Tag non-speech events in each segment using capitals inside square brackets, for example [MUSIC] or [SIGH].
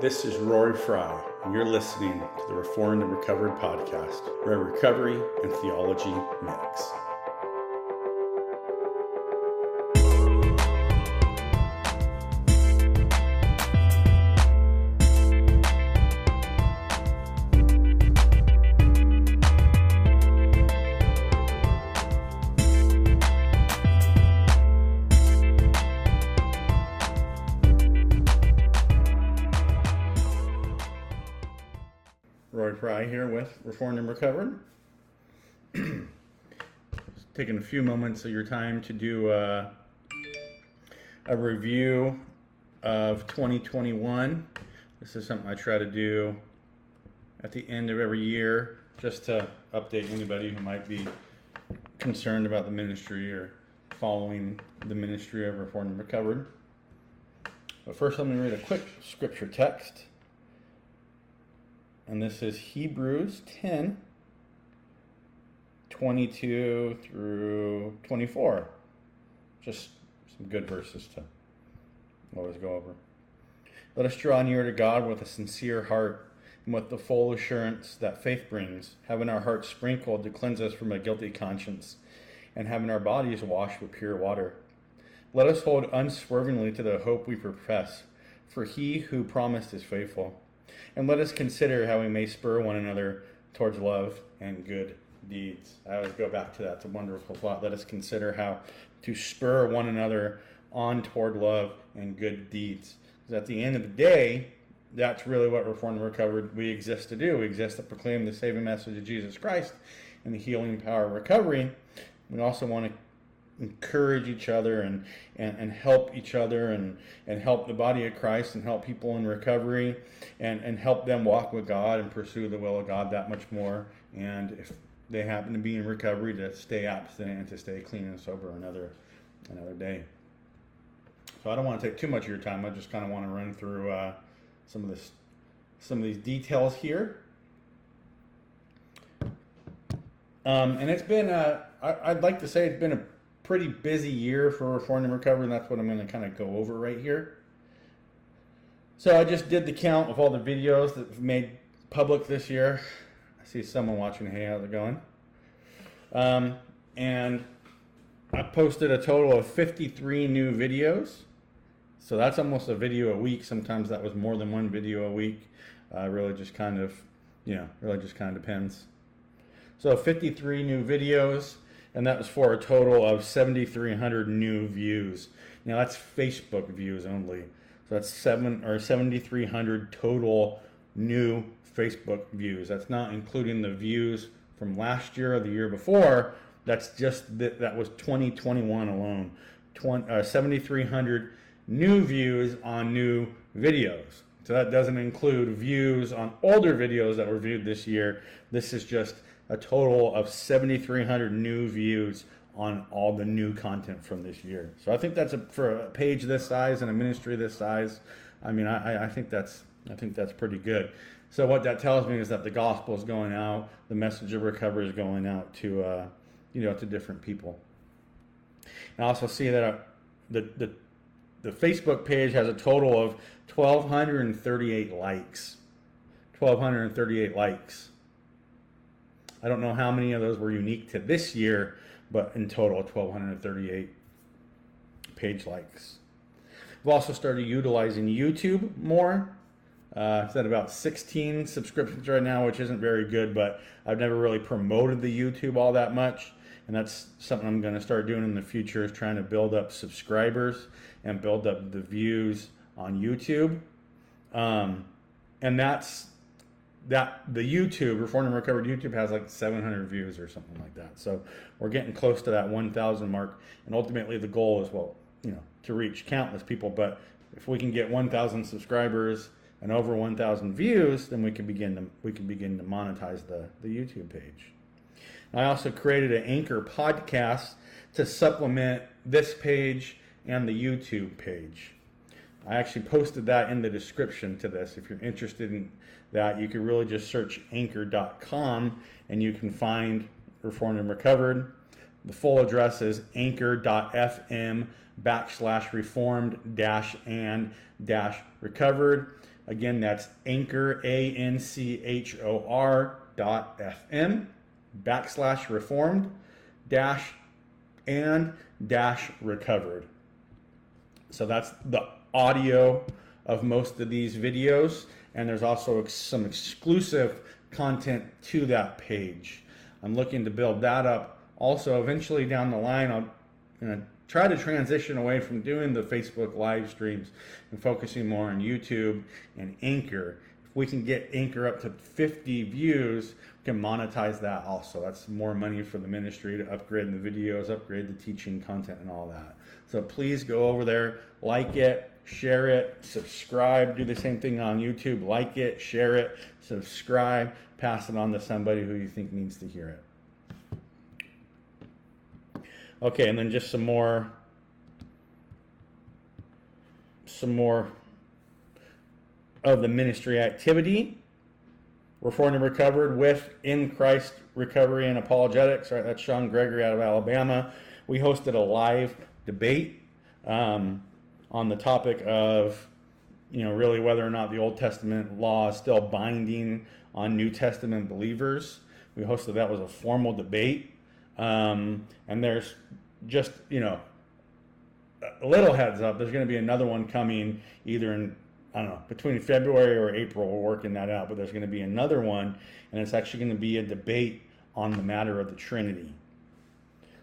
This is Rory Fry, and you're listening to the Reformed and Recovered podcast, where recovery and theology mix. Here with Reformed and Recovered. Taking a few moments of your time to do a, a review of 2021. This is something I try to do at the end of every year just to update anybody who might be concerned about the ministry or following the ministry of Reformed and Recovered. But first, let me read a quick scripture text and this is Hebrews 10 22 through 24. Just some good verses to always go over. Let us draw near to God with a sincere heart and with the full assurance that faith brings, having our hearts sprinkled to cleanse us from a guilty conscience, and having our bodies washed with pure water. Let us hold unswervingly to the hope we profess, for he who promised is faithful. And let us consider how we may spur one another towards love and good deeds. I always go back to that. It's a wonderful thought. Let us consider how to spur one another on toward love and good deeds. Because at the end of the day, that's really what Reformed and Recovered we exist to do. We exist to proclaim the saving message of Jesus Christ and the healing power of recovery. We also want to encourage each other and, and, and help each other and, and help the body of Christ and help people in recovery and, and help them walk with God and pursue the will of God that much more. And if they happen to be in recovery, to stay abstinent and to stay clean and sober another another day. So I don't want to take too much of your time. I just kind of want to run through uh, some of this some of these details here. Um, and it's been I'd like to say it's been a pretty busy year for Reform and Recovery, and that's what I'm going to kind of go over right here. So I just did the count of all the videos that made public this year. I see someone watching. Hey, how's it going? Um, and I posted a total of 53 new videos. So that's almost a video a week. Sometimes that was more than one video a week. Uh, really just kind of, you know, really just kind of depends. So 53 new videos and that was for a total of 7,300 new views. Now that's Facebook views only. So that's seven or 7,300 total new Facebook views. That's not including the views from last year or the year before. That's just that, that was 2021 alone. 20, uh, 7,300 new views on new videos. So that doesn't include views on older videos that were viewed this year. This is just a total of 7,300 new views on all the new content from this year. So I think that's a, for a page this size and a ministry this size. I mean, I, I think that's I think that's pretty good. So what that tells me is that the gospel is going out, the message of recovery is going out to uh, you know to different people. And I also see that uh, the the the Facebook page has a total of 1,238 likes. 1,238 likes. I don't know how many of those were unique to this year, but in total, 1,238 page likes. I've also started utilizing YouTube more. Uh, it's at about 16 subscriptions right now, which isn't very good, but I've never really promoted the YouTube all that much. And that's something I'm going to start doing in the future is trying to build up subscribers and build up the views on YouTube. Um, and that's that the YouTube Reformed and Recovered YouTube has like 700 views or something like that. So we're getting close to that 1,000 mark, and ultimately the goal is well, you know, to reach countless people. But if we can get 1,000 subscribers and over 1,000 views, then we can begin to we can begin to monetize the the YouTube page. I also created an Anchor podcast to supplement this page and the YouTube page. I actually posted that in the description to this. If you're interested in that, you can really just search anchor.com and you can find Reformed and Recovered. The full address is anchor.fm backslash reformed dash and dash recovered. Again, that's anchor, A N C H O R dot FM backslash reformed dash and dash recovered. So that's the audio of most of these videos, and there's also some exclusive content to that page. I'm looking to build that up. Also, eventually down the line, I'll you know, try to transition away from doing the Facebook live streams and focusing more on YouTube and Anchor. If we can get Anchor up to 50 views, we can monetize that also. That's more money for the ministry to upgrade the videos, upgrade the teaching content, and all that. So please go over there, like it, share it, subscribe. Do the same thing on YouTube. Like it, share it, subscribe, pass it on to somebody who you think needs to hear it. Okay, and then just some more some more of the ministry activity. Reformed and Recovered with In Christ Recovery and Apologetics. Right, that's Sean Gregory out of Alabama. We hosted a live debate um, on the topic of, you know, really whether or not the Old Testament law is still binding on New Testament believers. We hosted that was a formal debate. Um, and there's just, you know, a little heads up, there's going to be another one coming either in, I don't know, between February or April. We're working that out, but there's going to be another one, and it's actually going to be a debate on the matter of the Trinity.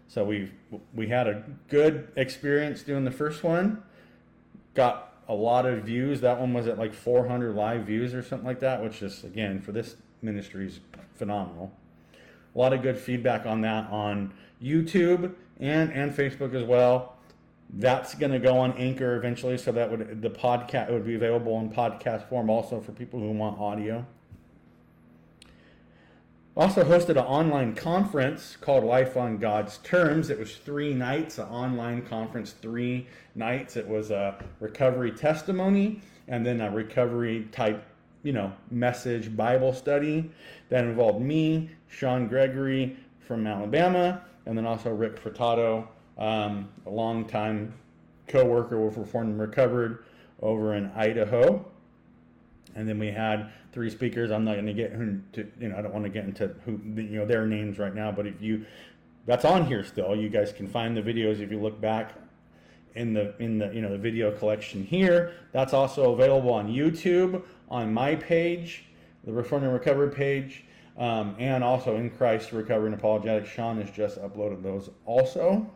So we we had a good experience doing the first one. Got a lot of views. That one was at like 400 live views or something like that, which is again for this ministry is phenomenal a lot of good feedback on that on YouTube and and Facebook as well. That's going to go on Anchor eventually, so that would the podcast would be available in podcast form also for people who want audio. Also hosted an online conference called Life on God's Terms. It was three nights, an online conference, three nights. It was a recovery testimony and then a recovery type you know, message Bible study that involved me, Sean Gregory from Alabama, and then also Rick Furtado, um, a longtime co-worker with Reformed and Recovered over in Idaho. And then we had three speakers. I'm not going to get into, you know, I don't want to get into who, you know, their names right now. But if you, that's on here still. You guys can find the videos if you look back in the in the you know the video collection here. That's also available on YouTube on my page, the Reformed and Recovered page, um, and also in Christ Recovery and Apologetics. Sean has just uploaded those also.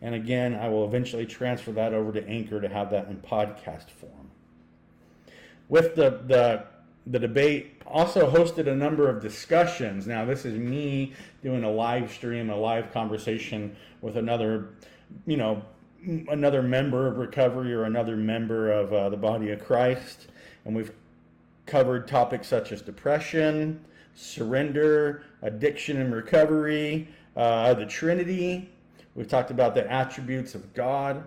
And again, I will eventually transfer that over to Anchor to have that in podcast form. With the the the debate also hosted a number of discussions. Now, this is me doing a live stream, a live conversation with another, you know, another member of recovery or another member of uh, the body of Christ. And we've covered topics such as depression, surrender, addiction and recovery, uh, the Trinity. We've talked about the attributes of God.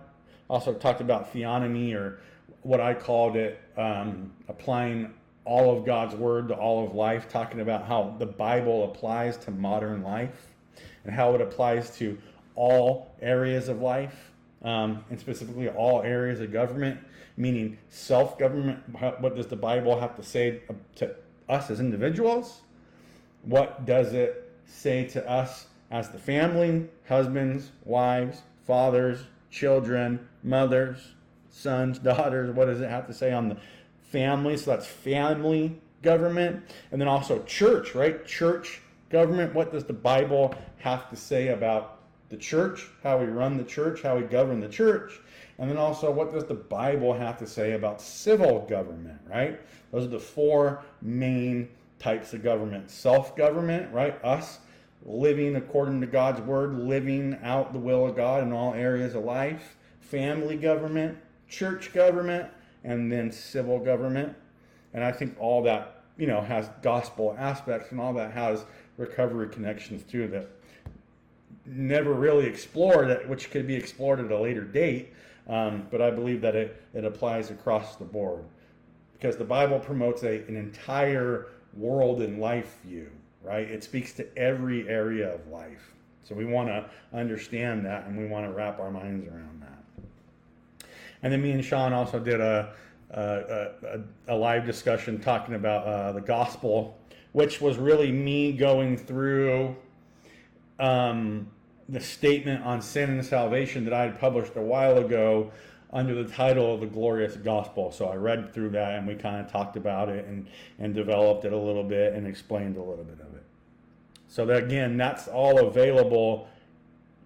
Also talked about theonomy, or what I called it, um, applying all of God's word to all of life, talking about how the Bible applies to modern life and how it applies to all areas of life um, and specifically all areas of government, meaning self government. What does the Bible have to say to us as individuals? What does it say to us as the family, husbands, wives, fathers, children, mothers, sons, daughters? What does it have to say on the family? So that's family government. And then also church, right? Church government. What does the Bible have to say about the church, how we run the church, how we govern the church, and then also what does the Bible have to say about civil government, right? Those are the four main types of government self government, right? Us living according to God's word, living out the will of God in all areas of life, family government, church government, and then civil government. And I think all that, you know, has gospel aspects and all that has recovery connections to that never really explored, which could be explored at a later date. Um, but I believe that it, it applies across the board because the Bible promotes a, an entire world and life view, right? It speaks to every area of life. So we want to understand that and we want to wrap our minds around that. And then me and Sean also did a, uh, a, a, live discussion talking about uh, the gospel, which was really me going through um, the statement on sin and salvation that I had published a while ago under the title of the glorious gospel. So I read through that and we kind of talked about it and, and developed it a little bit and explained a little bit of it. So that again, that's all available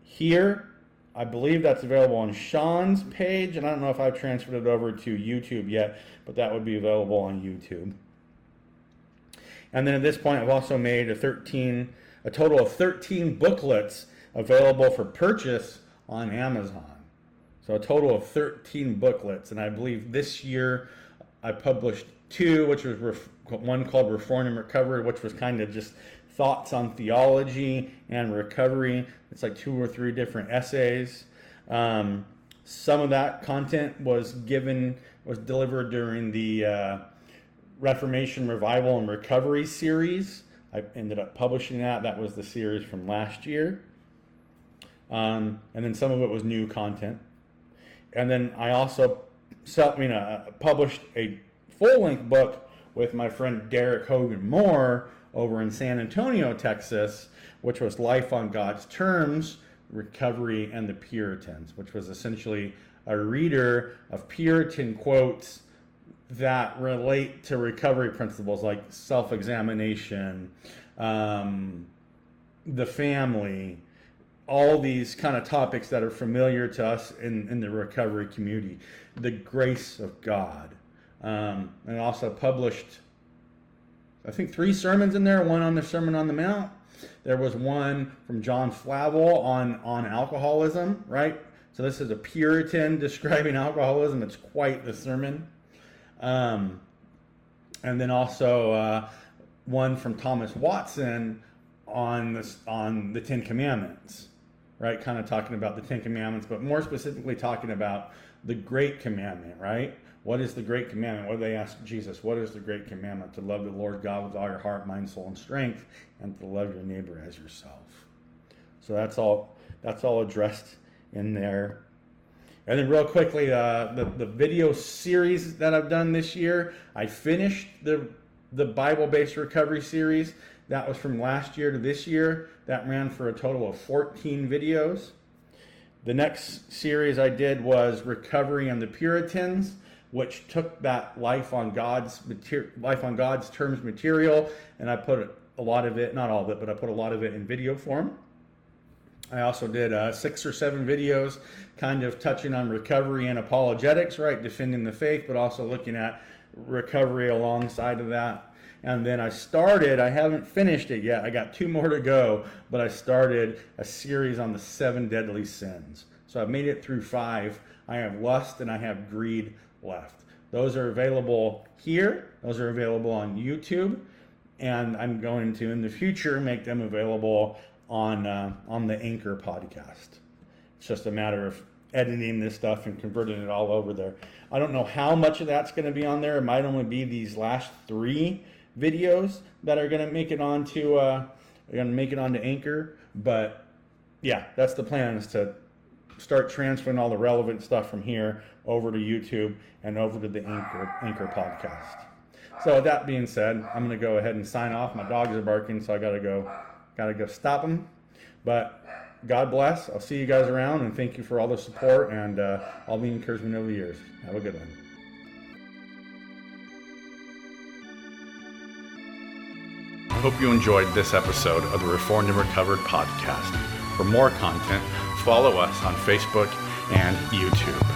here. I believe that's available on Sean's page, and I don't know if I've transferred it over to YouTube yet, but that would be available on YouTube. And then at this point, I've also made a 13, a total of 13 booklets available for purchase on Amazon. So a total of 13 booklets, and I believe this year I published two, which was ref- one called Reform and Recovery, which was kind of just thoughts on theology and recovery. It's like two or three different essays. Um, some of that content was given, was delivered during the uh, Reformation Revival and Recovery series. I ended up publishing that. That was the series from last year. Um, and then some of it was new content. And then I also mean, uh, published a full length book with my friend Derek Hogan Moore over in San Antonio, Texas, which was Life on God's Terms Recovery and the Puritans, which was essentially a reader of Puritan quotes that relate to recovery principles like self examination, um, the family, all these kind of topics that are familiar to us in, in the recovery community, the grace of God. Um, and also published I think three sermons in there. One on the Sermon on the Mount. There was one from John Flavel on on alcoholism, right? So this is a Puritan [LAUGHS] describing alcoholism. It's quite the sermon. Um, and then also uh, one from Thomas Watson on this on the Ten Commandments, right? Kind of talking about the Ten Commandments, but more specifically talking about the Great Commandment, right? What is the great commandment? What do they ask Jesus? What is the great commandment? To love the Lord God with all your heart, mind, soul, and strength, and to love your neighbor as yourself. So that's all. That's all addressed in there. And then, real quickly, uh, the the video series that I've done this year, I finished the the Bible-based recovery series. That was from last year to this year. That ran for a total of 14 videos. The next series I did was Recovery and the Puritans which took that life on God's material, life on God's terms material, and I put a lot of it, not all of it, but I put a lot of it in video form. I also did uh, six or seven videos, kind of touching on recovery and apologetics, right, defending the faith, but also looking at recovery alongside of that. And then I started, I haven't finished it yet. I got two more to go, but I started a series on the seven deadly sins. So I've made it through five. I have lust and I have greed left. Those are available here. Those are available on YouTube, and I'm going to in the future make them available on uh, on the Anchor podcast. It's just a matter of editing this stuff and converting it all over there. I don't know how much of that's going to be on there. It might only be these last three videos that are going to make it onto uh, going to make it onto Anchor. But yeah, that's the plan is to start transferring all the relevant stuff from here over to YouTube and over to the Anchor, Anchor podcast. So that being said, I'm going to go ahead and sign off. My dogs are barking, so I got to go, got to go stop them. But God bless. I'll see you guys around, and thank you for all the support and uh, all the encouragement over the years. Have a good one. I hope you enjoyed this episode of the Reformed and Recovered podcast. For more content, follow us on Facebook and YouTube.